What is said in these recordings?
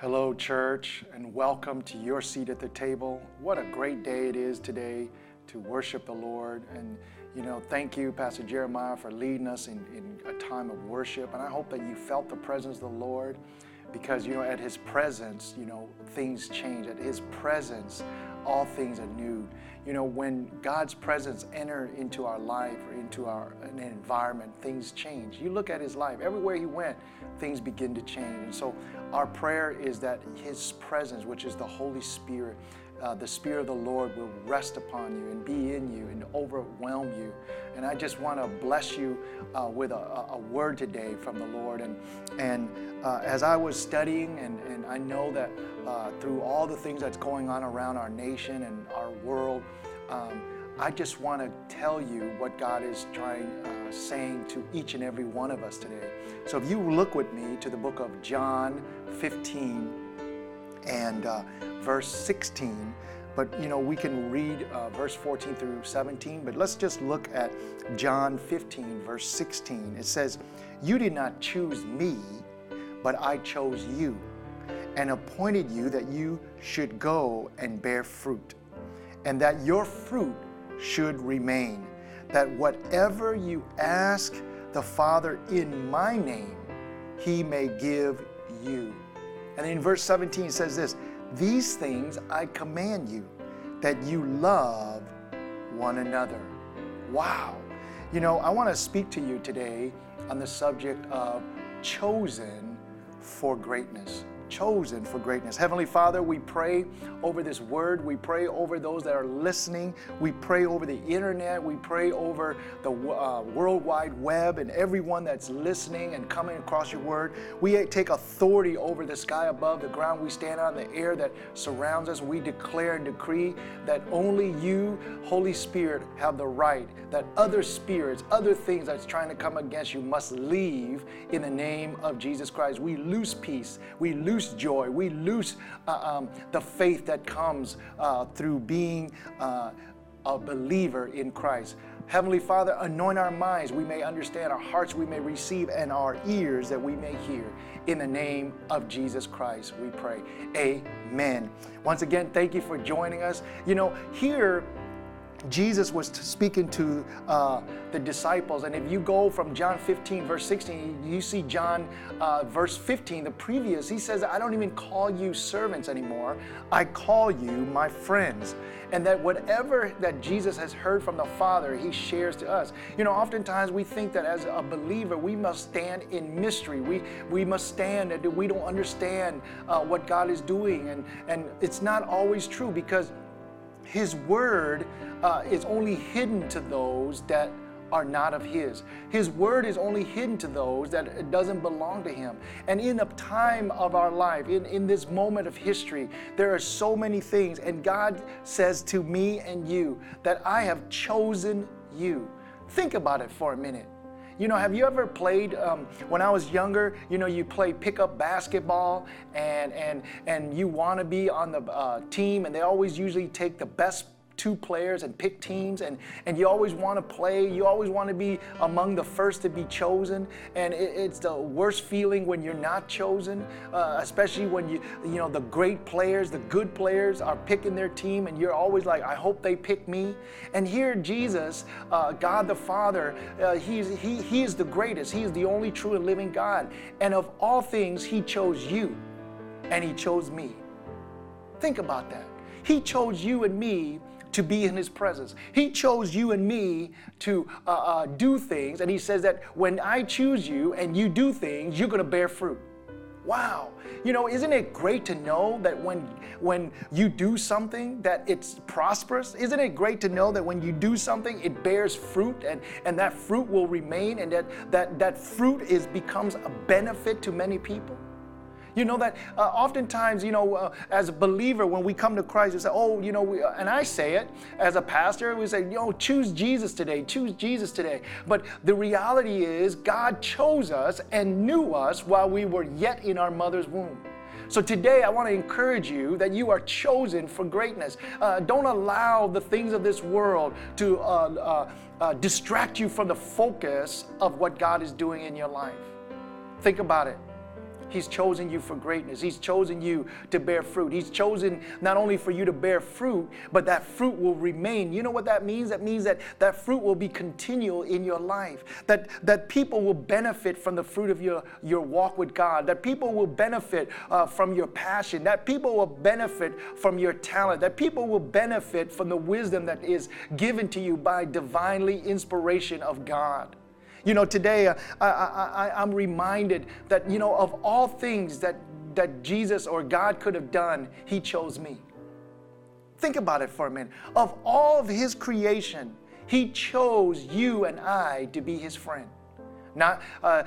Hello, church, and welcome to your seat at the table. What a great day it is today to worship the Lord. And, you know, thank you, Pastor Jeremiah, for leading us in, in a time of worship. And I hope that you felt the presence of the Lord because, you know, at His presence, you know, things change. At His presence, all things are new. You know, when God's presence enter into our life or into our an environment, things change. You look at his life, everywhere he went, things begin to change. And so our prayer is that his presence, which is the Holy Spirit, uh, the Spirit of the Lord will rest upon you and be in you and overwhelm you. And I just want to bless you uh, with a, a, word today from the Lord. And, and uh, as I was studying, and, and I know that uh, through all the things that's going on around our nation and our world, um, I just want to tell you what God is trying, uh, saying to each and every one of us today. So if you look with me to the book of John 15 and uh, verse 16, but you know we can read uh, verse 14 through 17 but let's just look at john 15 verse 16 it says you did not choose me but i chose you and appointed you that you should go and bear fruit and that your fruit should remain. That whatever you ask the Father in my name, he may give you. And in verse 17 says this These things I command you, that you love one another. Wow. You know, I want to speak to you today on the subject of chosen for greatness chosen for greatness. Heavenly Father, we pray over this word. We pray over those that are listening. We pray over the internet. We pray over the uh, World Wide Web and everyone that's listening and coming across your word. We take authority over the sky above, the ground we stand on, the air that surrounds us. We declare and decree that only you, Holy Spirit, have the right, that other spirits, other things that's trying to come against you must leave in the name of Jesus Christ. We lose peace. We lose lose joy. We lose uh, um, the faith that comes uh, through being uh, a believer in Christ. Heavenly Father, anoint our minds, we may understand, our hearts we may receive, and our ears that we may hear. In the name of Jesus Christ, we pray. Amen. Once again, thank you for joining us. You know, here Jesus was speaking to uh, the disciples. And if you go from John 15, verse 16, you see John uh, verse 15, the previous, he says, I don't even call you servants anymore. I call you my friends. And that whatever that Jesus has heard from the Father, he shares to us. You know, oftentimes we think that as a believer, we must stand in mystery. We, we must stand that we don't understand uh, what God is doing. And, and it's not always true because his word uh, is only hidden to those that are not of his. His word is only hidden to those that doesn't belong to him. And in a time of our life, in, in this moment of history, there are so many things. And God says to me and you that I have chosen you. Think about it for a minute. You know, have you ever played um, when I was younger? You know, you play pickup basketball, and and and you want to be on the uh, team, and they always usually take the best two players and pick teams and, and you always want to play you always want to be among the first to be chosen and it, it's the worst feeling when you're not chosen uh, especially when you you know the great players the good players are picking their team and you're always like i hope they pick me. And here jesus uh, god the father uh, he's, he, he is the greatest he is the only true and living god and of all things he chose you and he chose me. Think about that. He chose you and me to be in His presence. He chose you and me to uh, uh, do things, and He says that when I choose you and you do things, you're going to bear fruit. Wow. You know, isn't it great to know that when when you do something that it's prosperous? Isn't it great to know that when you do something it bears fruit and and that fruit will remain and that that that fruit is becomes a benefit to many people? You know that uh, oftentimes, you know, uh, as a believer, when we come to Christ, we say, oh, you know, we, uh, and I say it as a pastor, we say, know, choose Jesus today, choose Jesus today. But the reality is, God chose us and knew us while we were yet in our mother's womb. So today, I want to encourage you that you are chosen for greatness. Uh, don't allow the things of this world to uh, uh, distract you from the focus of what God is doing in your life. Think about it. He's chosen you for greatness. He's chosen you to bear fruit. He's chosen not only for you to bear fruit, but that fruit will remain. You know what that means? That means that that fruit will be continual in your life. That that people will benefit from the fruit of your your walk with God. That people will benefit uh, from your passion. That people will benefit from your talent. That people will benefit from the wisdom that is given to you by divinely inspiration of God. You know, today uh, I, I, I'm reminded that, you know, of all things that, that Jesus or God could have done, He chose me. Think about it for a minute. Of all of His creation, He chose you and I to be His friend. Not, uh,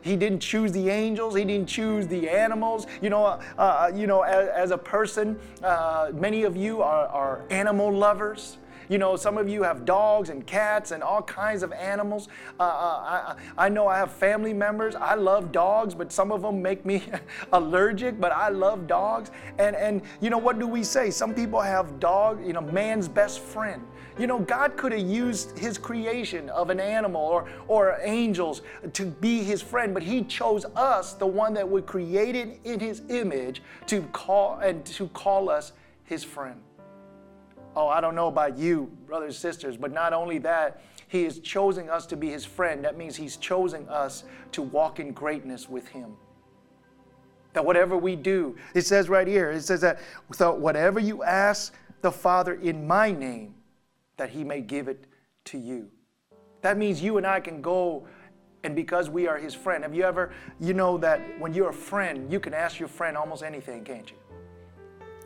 he didn't choose the angels. He didn't choose the animals. You know, uh, uh you know, as, as a person, uh, many of you are, are animal lovers. You know, some of you have dogs and cats and all kinds of animals. Uh, uh, I, I know I have family members. I love dogs, but some of them make me allergic, but I love dogs. And, and, you know, what do we say? Some people have dog, you know, man's best friend. You know, God could have used his creation of an animal or, or angels to be his friend, but he chose us, the one that was created in his image, to call and to call us his friend. Oh, I don't know about you, brothers and sisters, but not only that, He is choosing us to be His friend. That means He's choosing us to walk in greatness with Him. That whatever we do, it says right here, it says that so whatever you ask the Father in my name, that He may give it to you. That means you and I can go and because we are his friend. Have you ever, you know that when you're a friend, you can ask your friend almost anything, can't you?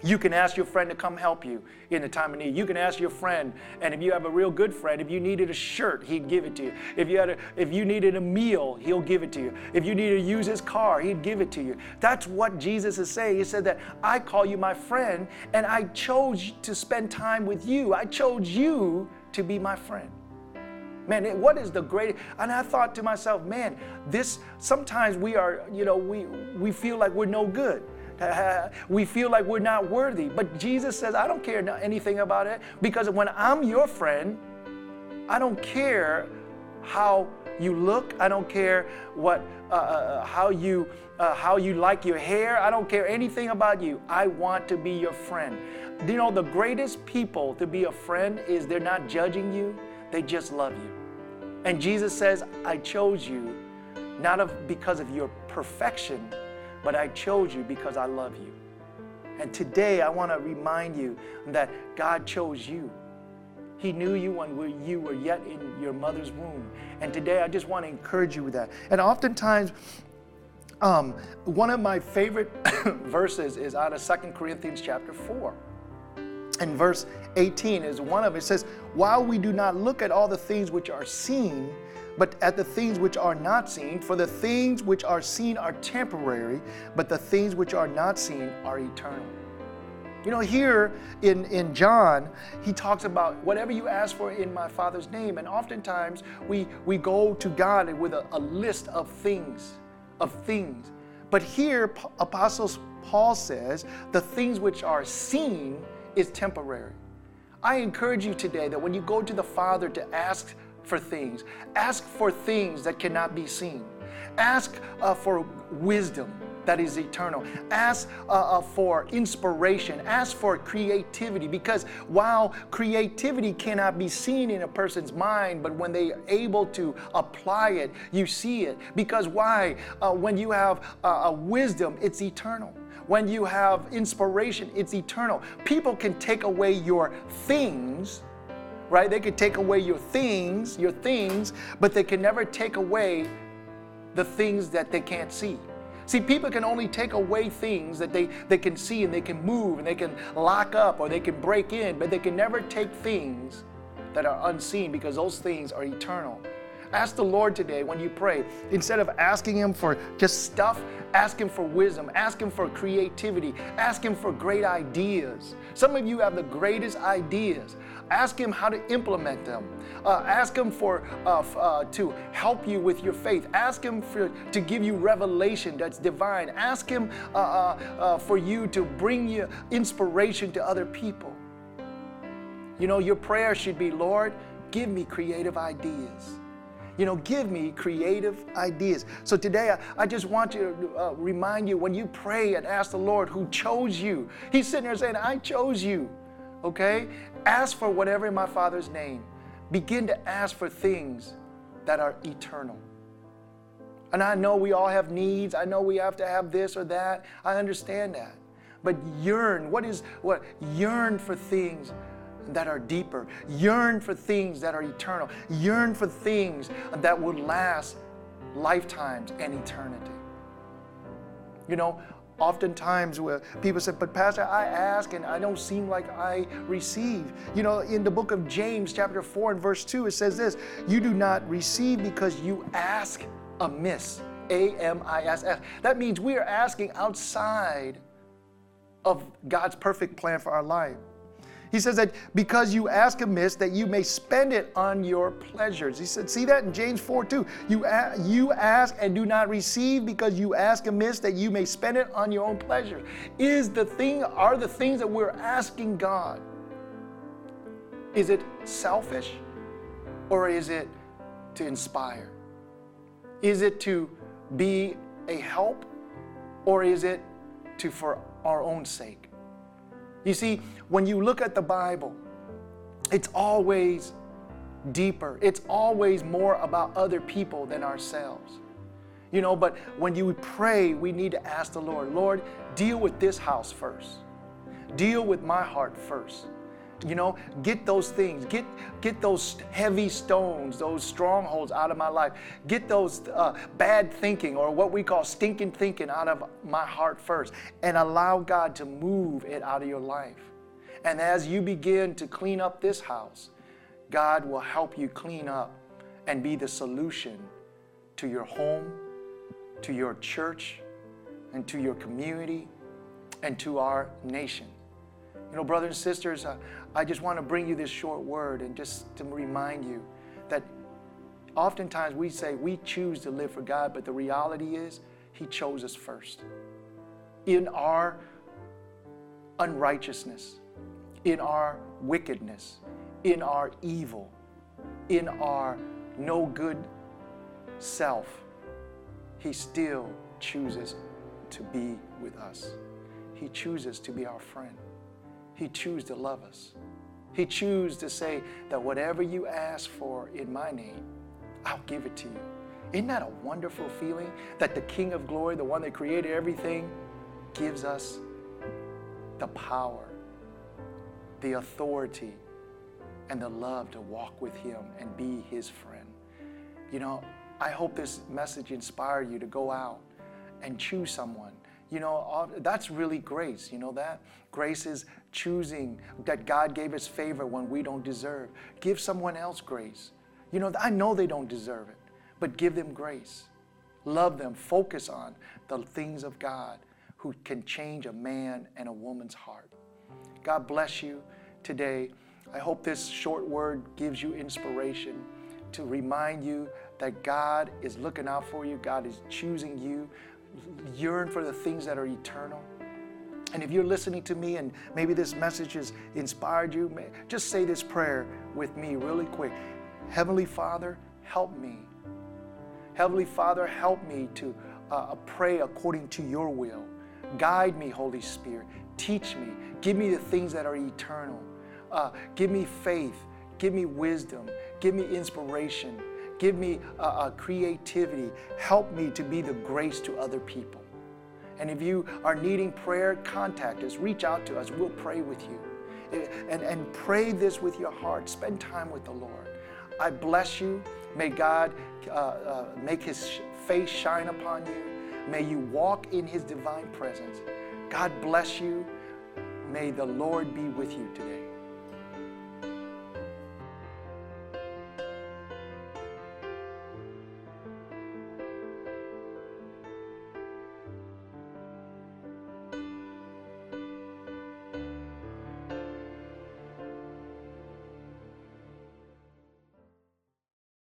You can ask your friend to come help you in the time of need. You can ask your friend, and if you have a real good friend, if you needed a shirt, he'd give it to you. If you had a, if you needed a meal, he'll give it to you. If you needed to use his car, he'd give it to you. That's what Jesus is saying. He said that I call you my friend, and I chose to spend time with you. I chose you to be my friend. Man, what is the greatest? And I thought to myself, man, this sometimes we are, you know, we we feel like we're no good. we feel like we're not worthy. But Jesus says, I don't care anything about it because when I'm your friend, I don't care how you look. I don't care what, uh, uh, uh, how you, uh, how you like your hair. I don't care anything about you. I want to be your friend. You know, the greatest people to be a friend is they're not judging you. They just love you. And Jesus says, I chose you not of, because of your perfection, but I chose you because I love you. And today I want to remind you that God chose you. He knew you when you were yet in your mother's womb. And today I just want to encourage you with that. And oftentimes, um, one of my favorite verses is out of Second Corinthians chapter 4. And verse 18 is one of it. It says, While we do not look at all the things which are seen, but at the things which are not seen. For the things which are seen are temporary, but the things which are not seen are eternal. You know, here in, in John, he talks about whatever you ask for in my Father's name. And oftentimes we, we go to God with a, a list of things, of things. But here, Apostles Paul says, the things which are seen is temporary. I encourage you today that when you go to the Father to ask for things. Ask for things that cannot be seen. Ask uh, for wisdom that is eternal. Ask uh, uh, for inspiration. Ask for creativity because while creativity cannot be seen in a person's mind, but when they are able to apply it, you see it. Because why? Uh, when you have uh, wisdom, it's eternal. When you have inspiration, it's eternal. People can take away your things right? They could take away your things, your things, but they can never take away the things that they can't see. See, people can only take away things that they, they can see and they can move and they can lock up or they can break in, but they can never take things that are unseen because those things are eternal. Ask the Lord today when you pray, instead of asking Him for just stuff, ask Him for wisdom, ask Him for creativity, ask Him for great ideas. Some of you have the greatest ideas. Ask Him how to implement them. Uh, ask Him for uh, uh, to help you with your faith. Ask Him for, to give you revelation that's divine. Ask Him uh, uh, uh, for you to bring you inspiration to other people. You know, your prayer should be, Lord, give me creative ideas. You know, give me creative ideas. So today, I, I just want to uh, remind you when you pray and ask the Lord who chose you, He's sitting there saying, I chose you. Okay? Ask for whatever in my Father's name. Begin to ask for things that are eternal. And I know we all have needs. I know we have to have this or that. I understand that. But yearn. What is what? Yearn for things that are deeper. Yearn for things that are eternal. Yearn for things that will last lifetimes and eternity. You know, oftentimes where people say, but Pastor, I ask and I don't seem like I receive. You know, in the book of James, chapter 4 and verse 2, it says this You do not receive because you ask amiss. A M I S S. That means we are asking outside of God's perfect plan for our life. He says that because you ask amiss, that you may spend it on your pleasures. He said, see that in James 4 2. You, a- you ask and do not receive because you ask amiss, that you may spend it on your own pleasures. Is the thing, are the things that we're asking God, is it selfish or is it to inspire? Is it to be a help or is it to for our own sake? You see, when you look at the Bible, it's always deeper. It's always more about other people than ourselves. You know, but when you pray, we need to ask the Lord, Lord, deal with this house first. Deal with my heart first. You know, get those things, get get those heavy stones, those strongholds out of my life. Get those uh, bad thinking or what we call stinking thinking out of my heart first, and allow God to move it out of your life. And as you begin to clean up this house, God will help you clean up and be the solution to your home, to your church, and to your community, and to our nation. You know, brothers and sisters, uh, I just want to bring you this short word and just to remind you that oftentimes we say we choose to live for God, but the reality is He chose us first. In our unrighteousness, in our wickedness, in our evil, in our no good self, He still chooses to be with us. He chooses to be our friend. He chose to love us. He chose to say that whatever you ask for in my name, I'll give it to you. Isn't that a wonderful feeling that the King of glory, the one that created everything, gives us the power, the authority, and the love to walk with Him and be His friend? You know, I hope this message inspired you to go out and choose someone you know, that's really grace. You know that? Grace is choosing that God gave us favor when we don't deserve. Give someone else grace. You know, I know they don't deserve it, but give them grace. Love them. Focus on the things of God who can change a man and a woman's heart. God bless you today. I hope this short word gives you inspiration to remind you that God is looking out for you, God is choosing you yearn for the things that are eternal. And if you're listening to me and maybe this message has inspired you, just say this prayer with me really quick. Heavenly Father, help me. Heavenly Father, help me to uh, pray according to your will. Guide me, Holy Spirit. Teach me. Give me the things that are eternal. Uh, give me faith. Give me wisdom. Give me inspiration. Give me a, a creativity. Help me to be the grace to other people. And if you are needing prayer, contact us, reach out to us. We'll pray with you. And, and pray this with your heart. Spend time with the Lord. I bless you. May God uh, uh, make his face shine upon you. May you walk in his divine presence. God bless you. May the Lord be with you today.